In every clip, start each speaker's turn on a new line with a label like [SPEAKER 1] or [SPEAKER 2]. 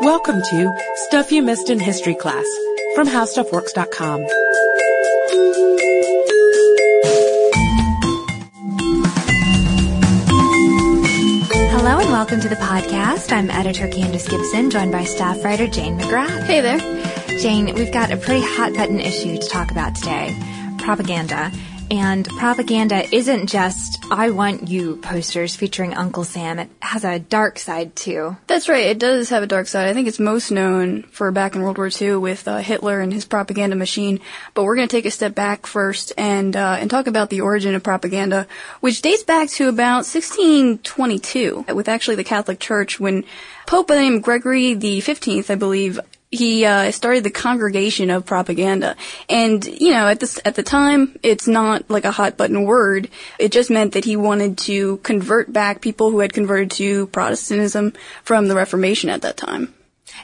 [SPEAKER 1] Welcome to Stuff You Missed in History Class from HowStuffWorks.com.
[SPEAKER 2] Hello and welcome to the podcast. I'm editor Candace Gibson, joined by staff writer Jane McGrath.
[SPEAKER 3] Hey there.
[SPEAKER 2] Jane, we've got a pretty hot button issue to talk about today propaganda. And propaganda isn't just I want you posters featuring Uncle Sam. It has a dark side too.
[SPEAKER 3] That's right. It does have a dark side. I think it's most known for back in World War II with uh, Hitler and his propaganda machine. But we're going to take a step back first and uh, and talk about the origin of propaganda, which dates back to about 1622 with actually the Catholic Church when Pope by the name of Gregory the 15th, I believe, he uh, started the Congregation of Propaganda, and you know, at this at the time, it's not like a hot button word. It just meant that he wanted to convert back people who had converted to Protestantism from the Reformation at that time.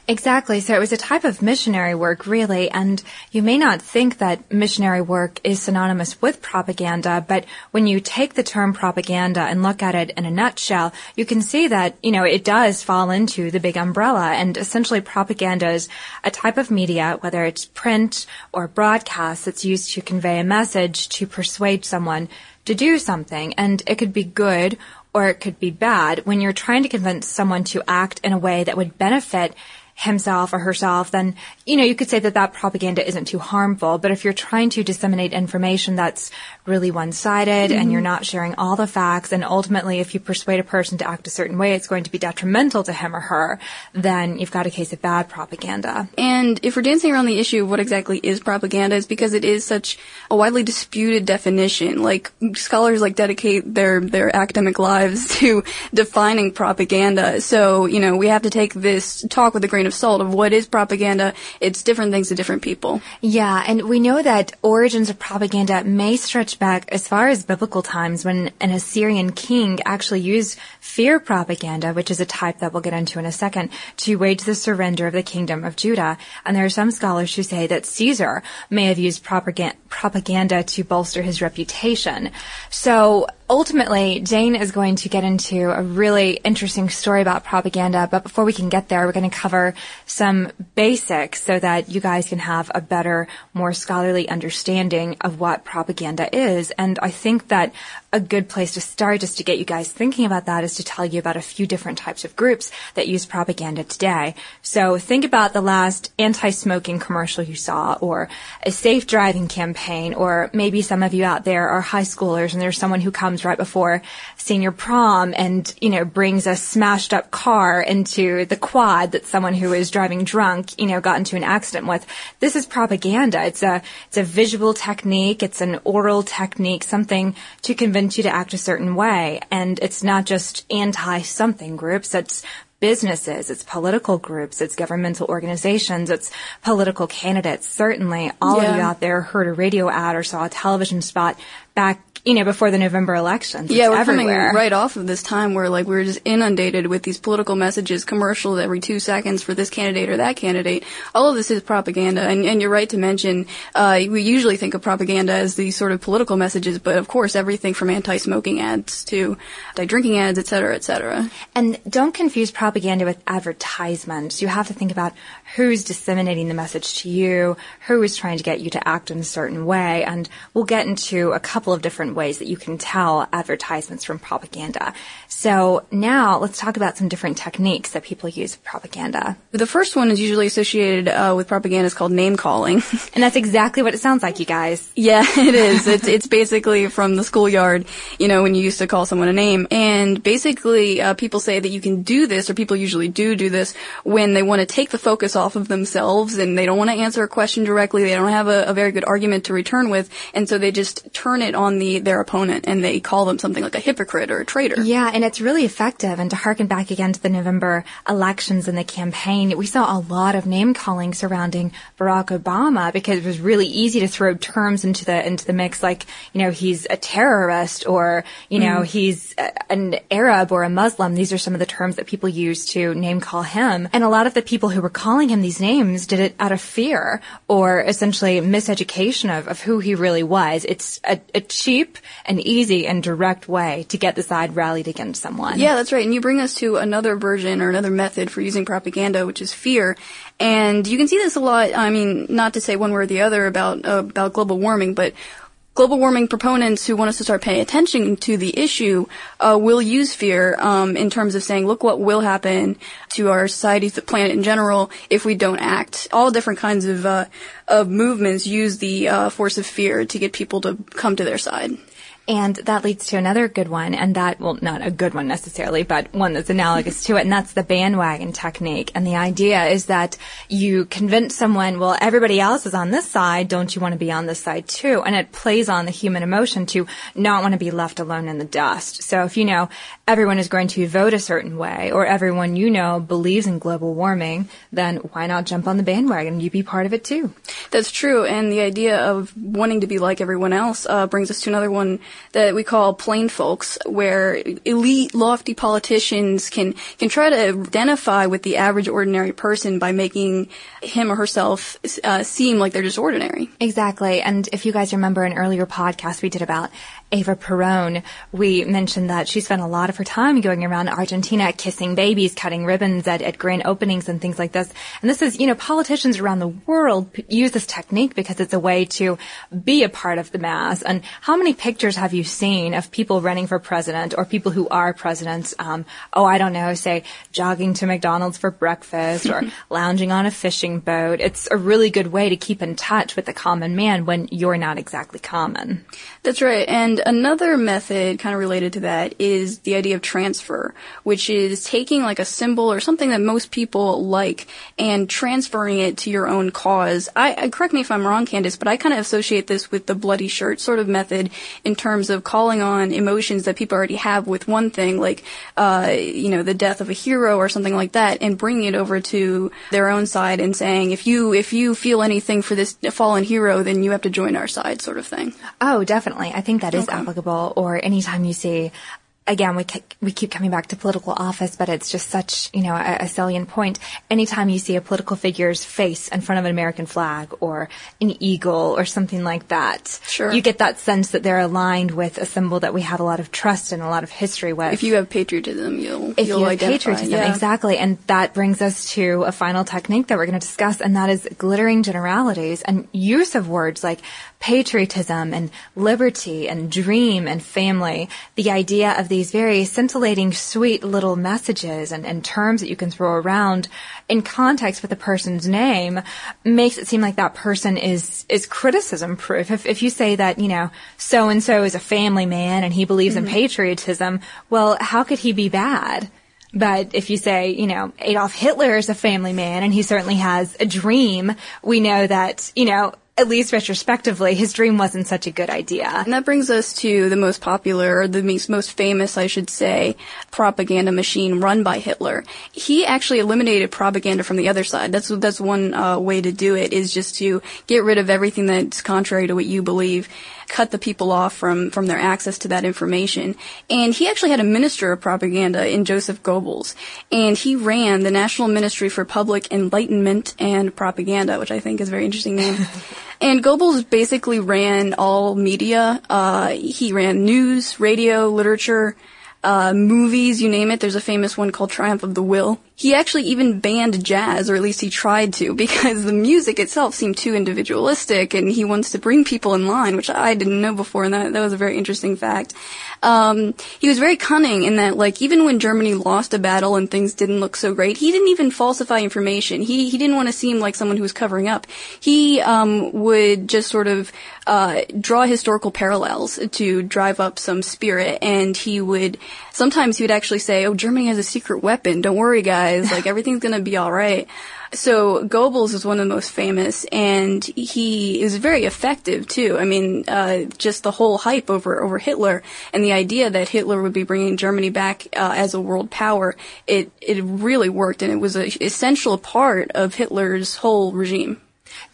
[SPEAKER 2] Exactly. So it was a type of missionary work, really, and you may not think that missionary work is synonymous with propaganda, but when you take the term propaganda and look at it in a nutshell, you can see that, you know, it does fall into the big umbrella, and essentially propaganda is a type of media, whether it's print or broadcast, that's used to convey a message to persuade someone to do something, and it could be good or it could be bad. When you're trying to convince someone to act in a way that would benefit himself or herself, then, you know, you could say that that propaganda isn't too harmful. But if you're trying to disseminate information that's really one-sided mm-hmm. and you're not sharing all the facts, and ultimately if you persuade a person to act a certain way, it's going to be detrimental to him or her, then you've got a case of bad propaganda.
[SPEAKER 3] And if we're dancing around the issue of what exactly is propaganda, is because it is such a widely disputed definition. Like, scholars like dedicate their, their academic lives to defining propaganda. So, you know, we have to take this talk with a grain of of salt of what is propaganda. It's different things to different people.
[SPEAKER 2] Yeah, and we know that origins of propaganda may stretch back as far as biblical times when an Assyrian king actually used fear propaganda, which is a type that we'll get into in a second, to wage the surrender of the kingdom of Judah. And there are some scholars who say that Caesar may have used propaganda to bolster his reputation. So ultimately, Jane is going to get into a really interesting story about propaganda, but before we can get there, we're going to cover some basics so that you guys can have a better, more scholarly understanding of what propaganda is. And I think that a good place to start just to get you guys thinking about that is to tell you about a few different types of groups that use propaganda today. So think about the last anti-smoking commercial you saw or a safe driving campaign or maybe some of you out there are high schoolers and there's someone who comes right before senior prom and, you know, brings a smashed up car into the quad that someone who is driving drunk, you know, got into an accident with. This is propaganda. It's a, it's a visual technique. It's an oral technique, something to convince you to act a certain way. And it's not just anti-something groups. It's businesses, it's political groups, it's governmental organizations, it's political candidates. Certainly all yeah. of you out there heard a radio ad or saw a television spot back you know, before the November elections.
[SPEAKER 3] Yeah,
[SPEAKER 2] we're
[SPEAKER 3] everywhere. coming right off of this time where like we are just inundated with these political messages, commercials every two seconds for this candidate or that candidate. All of this is propaganda, and, and you're right to mention uh, we usually think of propaganda as these sort of political messages, but of course everything from anti-smoking ads to anti-drinking ads, et cetera, et cetera.
[SPEAKER 2] And don't confuse propaganda with advertisements. You have to think about who's disseminating the message to you, who is trying to get you to act in a certain way, and we'll get into a couple of different different ways that you can tell advertisements from propaganda. So now let's talk about some different techniques that people use with propaganda.
[SPEAKER 3] The first one is usually associated uh, with propaganda is called name calling.
[SPEAKER 2] and that's exactly what it sounds like, you guys.
[SPEAKER 3] Yeah, it is. it's, it's basically from the schoolyard, you know, when you used to call someone a name. And basically, uh, people say that you can do this, or people usually do do this, when they want to take the focus off of themselves and they don't want to answer a question directly, they don't have a, a very good argument to return with, and so they just turn it on the their opponent and they call them something like a hypocrite or a traitor.
[SPEAKER 2] Yeah, and it's really effective. And to harken back again to the November elections and the campaign, we saw a lot of name calling surrounding Barack Obama because it was really easy to throw terms into the into the mix, like you know he's a terrorist or you know mm. he's a, an Arab or a Muslim. These are some of the terms that people use to name call him. And a lot of the people who were calling him these names did it out of fear or essentially miseducation of, of who he really was. It's a, a cheap and easy and direct way to get the side rallied against someone.
[SPEAKER 3] Yeah, that's right. And you bring us to another version or another method for using propaganda, which is fear. And you can see this a lot. I mean, not to say one way or the other about uh, about global warming, but global warming proponents who want us to start paying attention to the issue uh, will use fear um, in terms of saying, look what will happen to our society, the planet in general, if we don't act. All different kinds of uh, of movements use the uh, force of fear to get people to come to their side.
[SPEAKER 2] And that leads to another good one, and that, well, not a good one necessarily, but one that's analogous to it, and that's the bandwagon technique. And the idea is that you convince someone, well, everybody else is on this side, don't you want to be on this side too? And it plays on the human emotion to not want to be left alone in the dust. So if you know everyone is going to vote a certain way, or everyone you know believes in global warming, then why not jump on the bandwagon? You be part of it too.
[SPEAKER 3] That's true, and the idea of wanting to be like everyone else uh, brings us to another one that we call plain folks, where elite, lofty politicians can can try to identify with the average ordinary person by making him or herself uh, seem like they're just ordinary.
[SPEAKER 2] Exactly. And if you guys remember an earlier podcast we did about Eva Peron, we mentioned that she spent a lot of her time going around Argentina kissing babies, cutting ribbons at, at grand openings and things like this. And this is, you know, politicians around the world use this technique because it's a way to be a part of the mass. And how many pictures have you seen of people running for president or people who are presidents? Um, oh, I don't know, say jogging to McDonald's for breakfast or lounging on a fishing boat. It's a really good way to keep in touch with the common man when you're not exactly common.
[SPEAKER 3] That's right. And another method kind of related to that is the idea of transfer, which is taking like a symbol or something that most people like and transferring it to your own cause. I, I correct me if I'm wrong, Candace, but I kind of associate this with the bloody shirt sort of method in terms of calling on emotions that people already have with one thing, like, uh, you know, the death of a hero or something like that, and bringing it over to their own side and saying, if you, if you feel anything for this fallen hero, then you have to join our side sort of thing.
[SPEAKER 2] Oh, definitely definitely. I think that is okay. applicable. Or anytime you see again, we we keep coming back to political office, but it's just such you know a, a, salient point. Anytime you see a political figure's face in front of an American flag or an eagle or something like that,
[SPEAKER 3] sure.
[SPEAKER 2] you get that sense that they're aligned with a symbol that we have a lot of trust and a lot of history with.
[SPEAKER 3] If you have patriotism, you'll
[SPEAKER 2] if
[SPEAKER 3] you'll
[SPEAKER 2] you
[SPEAKER 3] have
[SPEAKER 2] patriotism,
[SPEAKER 3] yeah.
[SPEAKER 2] exactly, and that brings us to a final technique that we're going to discuss, and that is glittering generalities and use of words like patriotism and liberty and dream and family. The idea of these very scintillating, sweet little messages and, and terms that you can throw around in context with a person's name makes it seem like that person is, is criticism proof. If, if you say that, you know, so and so is a family man and he believes mm-hmm. in patriotism, well, how could he be bad? But if you say, you know, Adolf Hitler is a family man and he certainly has a dream, we know that, you know, at least retrospectively, his dream wasn't such a good idea.
[SPEAKER 3] And that brings us to the most popular, the most famous, I should say, propaganda machine run by Hitler. He actually eliminated propaganda from the other side. That's that's one uh, way to do it is just to get rid of everything that's contrary to what you believe cut the people off from, from their access to that information. And he actually had a minister of propaganda in Joseph Goebbels. And he ran the National Ministry for Public Enlightenment and Propaganda, which I think is a very interesting name. And Goebbels basically ran all media. Uh, he ran news, radio, literature, uh, movies, you name it. There's a famous one called Triumph of the Will. He actually even banned jazz, or at least he tried to, because the music itself seemed too individualistic, and he wants to bring people in line, which I didn't know before, and that, that was a very interesting fact. Um, he was very cunning in that, like, even when Germany lost a battle and things didn't look so great, he didn't even falsify information. He he didn't want to seem like someone who was covering up. He um, would just sort of uh, draw historical parallels to drive up some spirit, and he would sometimes he would actually say, "Oh, Germany has a secret weapon. Don't worry, guys." Guys. Like everything's gonna be all right. So Goebbels is one of the most famous, and he is very effective too. I mean, uh, just the whole hype over over Hitler and the idea that Hitler would be bringing Germany back uh, as a world power. It it really worked, and it was an essential part of Hitler's whole regime.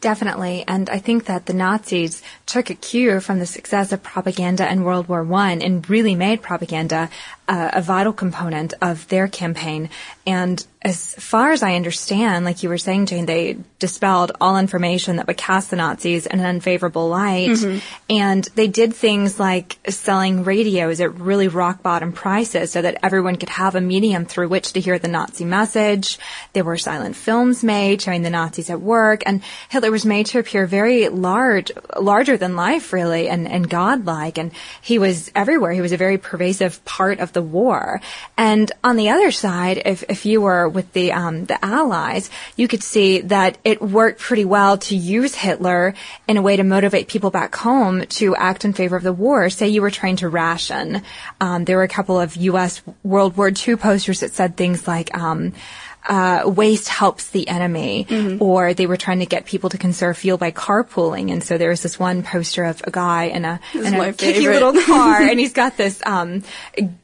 [SPEAKER 2] Definitely. And I think that the Nazis took a cue from the success of propaganda in World War I and really made propaganda uh, a vital component of their campaign. And as far as I understand, like you were saying, Jane, they dispelled all information that would cast the Nazis in an unfavorable light. Mm-hmm. And they did things like selling radios at really rock bottom prices so that everyone could have a medium through which to hear the Nazi message. There were silent films made showing the Nazis at work and Hitler was made to appear very large, larger than life really and, and godlike. And he was everywhere. He was a very pervasive part of the war. And on the other side, if, if you were with the, um, the Allies, you could see that it worked pretty well to use Hitler in a way to motivate people back home to act in favor of the war. Say you were trying to ration. Um, there were a couple of U.S. World War II posters that said things like, um, uh, waste helps the enemy, mm-hmm. or they were trying to get people to conserve fuel by carpooling. And so there was this one poster of a guy in a, in a kicky little car, and he's got this um,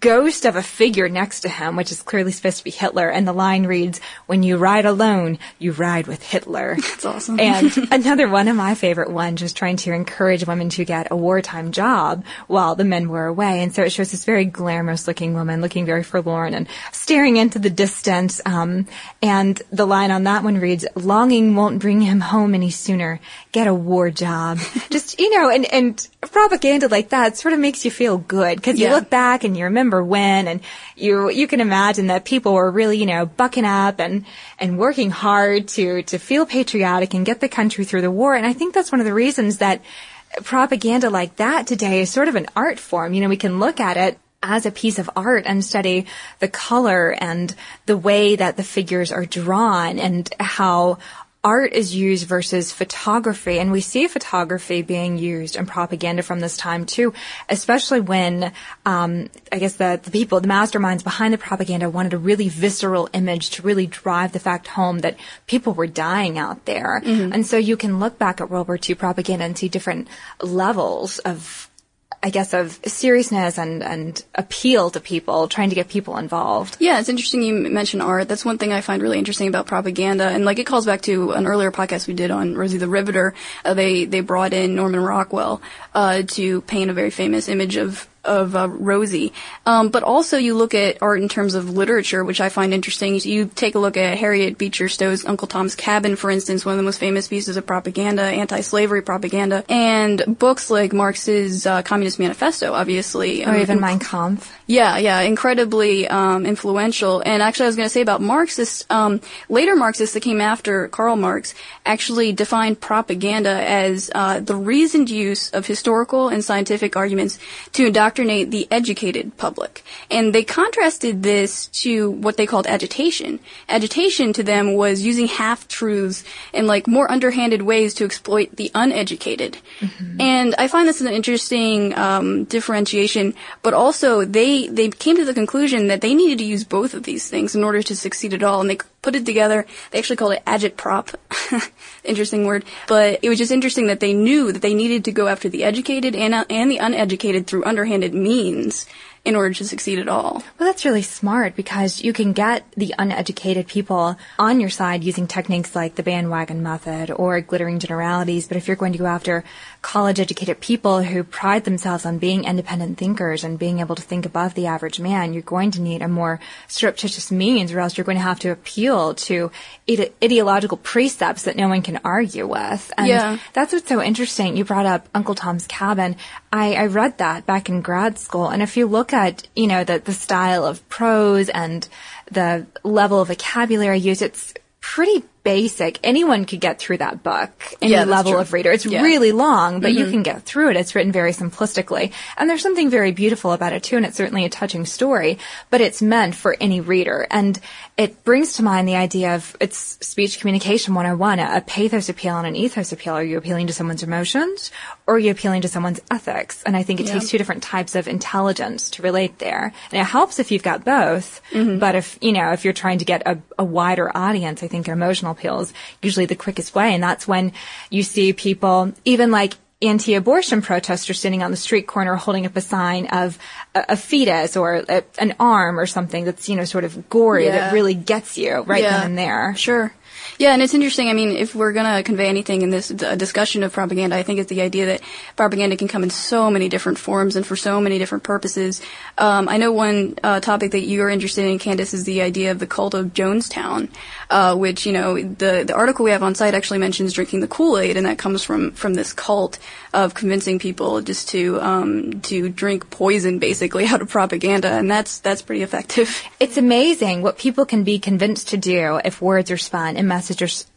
[SPEAKER 2] ghost of a figure next to him, which is clearly supposed to be Hitler. And the line reads, "When you ride alone, you ride with Hitler."
[SPEAKER 3] That's awesome.
[SPEAKER 2] and another one of my favorite ones was trying to encourage women to get a wartime job while the men were away. And so it shows this very glamorous looking woman looking very forlorn and staring into the distance. Um, and the line on that one reads, longing won't bring him home any sooner. Get a war job. Just, you know, and, and propaganda like that sort of makes you feel good because you yeah. look back and you remember when and you, you can imagine that people were really, you know, bucking up and, and working hard to, to feel patriotic and get the country through the war. And I think that's one of the reasons that propaganda like that today is sort of an art form. You know, we can look at it as a piece of art and study the color and the way that the figures are drawn and how art is used versus photography. And we see photography being used in propaganda from this time too, especially when, um, I guess the, the people, the masterminds behind the propaganda wanted a really visceral image to really drive the fact home that people were dying out there. Mm-hmm. And so you can look back at World War II propaganda and see different levels of I guess, of seriousness and, and appeal to people, trying to get people involved.
[SPEAKER 3] Yeah, it's interesting you mentioned art. That's one thing I find really interesting about propaganda. And like it calls back to an earlier podcast we did on Rosie the Riveter. Uh, they, they brought in Norman Rockwell, uh, to paint a very famous image of of uh, Rosie. Um, but also you look at art in terms of literature, which I find interesting. You take a look at Harriet Beecher Stowe's Uncle Tom's Cabin, for instance, one of the most famous pieces of propaganda, anti-slavery propaganda, and books like Marx's uh, Communist Manifesto, obviously.
[SPEAKER 2] Or um, even Mein Kampf.
[SPEAKER 3] Yeah, yeah, incredibly um, influential. And actually, I was going to say about Marxists, um, later Marxists that came after Karl Marx actually defined propaganda as uh, the reasoned use of historical and scientific arguments to indoctrinate the educated public. And they contrasted this to what they called agitation. Agitation to them was using half truths and like more underhanded ways to exploit the uneducated. Mm-hmm. And I find this an interesting um, differentiation, but also they they came to the conclusion that they needed to use both of these things in order to succeed at all, and they put it together. They actually called it agitprop. interesting word, but it was just interesting that they knew that they needed to go after the educated and uh, and the uneducated through underhanded means in order to succeed at all.
[SPEAKER 2] Well, that's really smart because you can get the uneducated people on your side using techniques like the bandwagon method or glittering generalities. But if you're going to go after college educated people who pride themselves on being independent thinkers and being able to think above the average man, you're going to need a more surreptitious means or else you're going to have to appeal to ide- ideological precepts that no one can argue with. And yeah. that's what's so interesting. You brought up Uncle Tom's Cabin. I, I read that back in grad school. And if you look at, you know, the, the style of prose and the level of vocabulary used, it's pretty basic. Anyone could get through that book, any yeah, level true. of reader. It's yeah. really long, but mm-hmm. you can get through it. It's written very simplistically. And there's something very beautiful about it too, and it's certainly a touching story, but it's meant for any reader. And it brings to mind the idea of it's speech communication 101, a, a pathos appeal and an ethos appeal. Are you appealing to someone's emotions or are you appealing to someone's ethics? And I think it yeah. takes two different types of intelligence to relate there. And it helps if you've got both, mm-hmm. but if, you know, if you're trying to get a, a wider audience, I think an emotional appeal is usually the quickest way. And that's when you see people, even like anti-abortion protesters sitting on the street corner holding up a sign of a, a fetus or a, an arm or something that's, you know, sort of gory yeah. that really gets you right yeah. then and there.
[SPEAKER 3] Sure. Yeah, and it's interesting. I mean, if we're going to convey anything in this discussion of propaganda, I think it's the idea that propaganda can come in so many different forms and for so many different purposes. Um, I know one uh, topic that you're interested in, Candace, is the idea of the cult of Jonestown, uh, which, you know, the, the article we have on site actually mentions drinking the Kool-Aid, and that comes from, from this cult of convincing people just to, um, to drink poison, basically, out of propaganda, and that's, that's pretty effective.
[SPEAKER 2] It's amazing what people can be convinced to do if words are spun and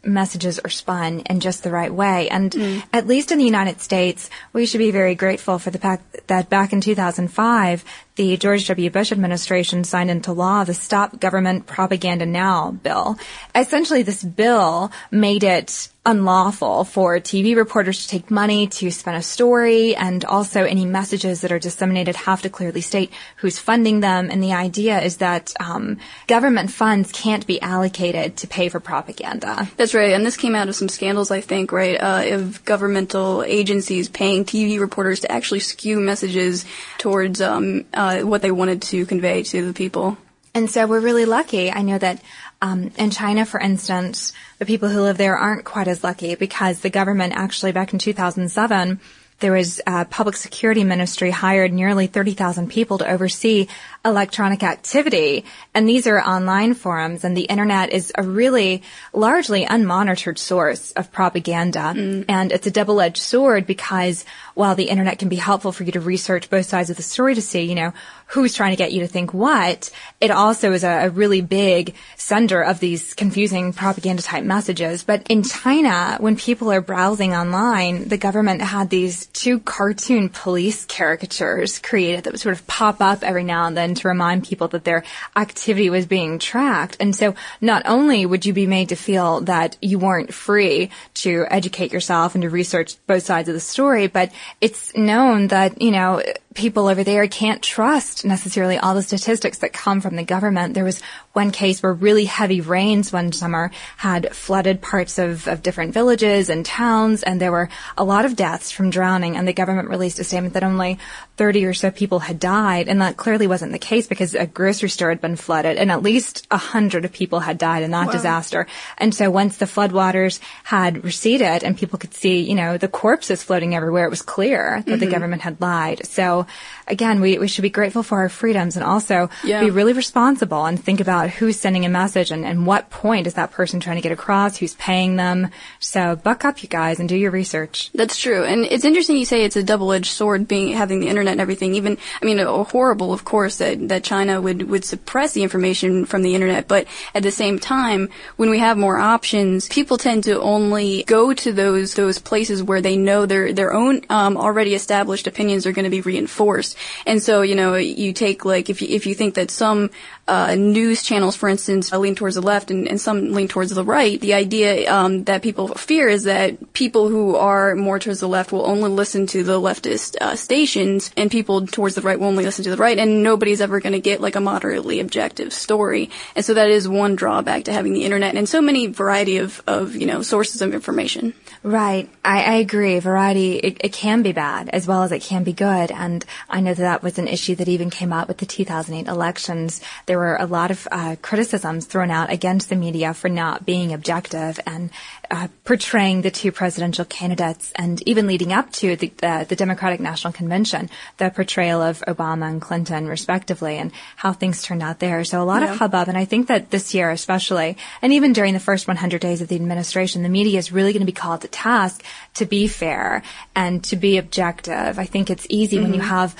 [SPEAKER 2] messages are spun in just the right way. And mm. at least in the United States, we should be very grateful for the fact that back in 2005, the George W. Bush administration signed into law the Stop Government Propaganda Now bill. Essentially, this bill made it unlawful for TV reporters to take money to spin a story and also any messages that are disseminated have to clearly state who's funding them. And the idea is that um, government funds can't be allocated to pay for propaganda.
[SPEAKER 3] That's right. And this came out of some scandals, I think, right, uh, of governmental agencies paying TV reporters to actually skew messages towards um, uh, what they wanted to convey to the people.
[SPEAKER 2] And so we're really lucky. I know that um, in China, for instance, the people who live there aren't quite as lucky because the government actually back in 2007 there was a public security ministry hired nearly 30,000 people to oversee electronic activity. And these are online forums and the internet is a really largely unmonitored source of propaganda. Mm. And it's a double-edged sword because while the internet can be helpful for you to research both sides of the story to see, you know, who's trying to get you to think what, it also is a, a really big sender of these confusing propaganda type messages. But in China, when people are browsing online, the government had these two cartoon police caricatures created that would sort of pop up every now and then to remind people that their activity was being tracked. And so not only would you be made to feel that you weren't free to educate yourself and to research both sides of the story, but it's known that, you know, people over there can't trust necessarily all the statistics that come from the government. There was one case where really heavy rains one summer had flooded parts of, of different villages and towns, and there were a lot of deaths from drowning, and the government released a statement that only 30 or so people had died, and that clearly wasn't the case because a grocery store had been flooded, and at least a hundred of people had died in that wow. disaster. And so once the floodwaters had receded and people could see, you know, the corpses floating everywhere, it was clear that mm-hmm. the government had lied. So again, we, we should be grateful for our freedoms and also yeah. be really responsible and think about who's sending a message and, and what point is that person trying to get across, who's paying them. So buck up, you guys, and do your research.
[SPEAKER 3] That's true. And it's interesting you say it's a double-edged sword being, having the internet and everything. Even, I mean, horrible, of course, that, that China would, would suppress the information from the internet. But at the same time, when we have more options, people tend to only go to those, those places where they know their, their own, um, already established opinions are going to be reinforced. And so, you know, you take like, if you, if you think that some, uh, news channels, for instance, lean towards the left and, and some lean towards the right, the idea, um, that people fear is that people who are more towards the left will only listen to the leftist, uh, stations and people towards the right will only listen to the right and nobody's ever going to get like a moderately objective story. And so that is one drawback to having the internet and so many variety of, of, you know, sources of information.
[SPEAKER 2] Right. I, I agree. Variety, it, it, can be bad as well as it can be good. And I know that that was an issue that even came out with the 2008 elections. There were a lot of uh, criticisms thrown out against the media for not being objective and uh, portraying the two presidential candidates and even leading up to the, uh, the Democratic National Convention, the portrayal of Obama and Clinton respectively and how things turned out there. So a lot yeah. of hubbub. And I think that this year especially, and even during the first 100 days of the administration, the media is really going to be called to task to be fair and to be objective. I think it's easy mm-hmm. when you mm-hmm. have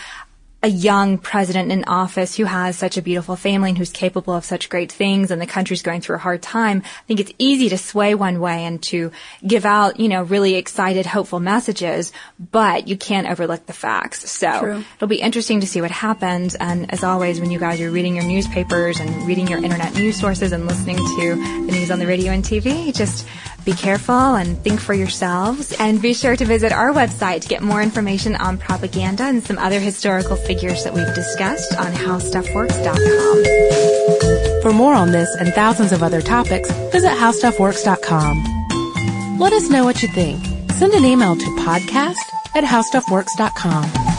[SPEAKER 2] a young president in office who has such a beautiful family and who's capable of such great things and the country's going through a hard time, I think it's easy to sway one way and to give out, you know, really excited, hopeful messages, but you can't overlook the facts. So True. it'll be interesting to see what happens. And as always, when you guys are reading your newspapers and reading your internet news sources and listening to the news on the radio and TV, just be careful and think for yourselves. And be sure to visit our website to get more information on propaganda and some other historical figures that we've discussed on howstuffworks.com.
[SPEAKER 1] For more on this and thousands of other topics, visit howstuffworks.com. Let us know what you think. Send an email to podcast at howstuffworks.com.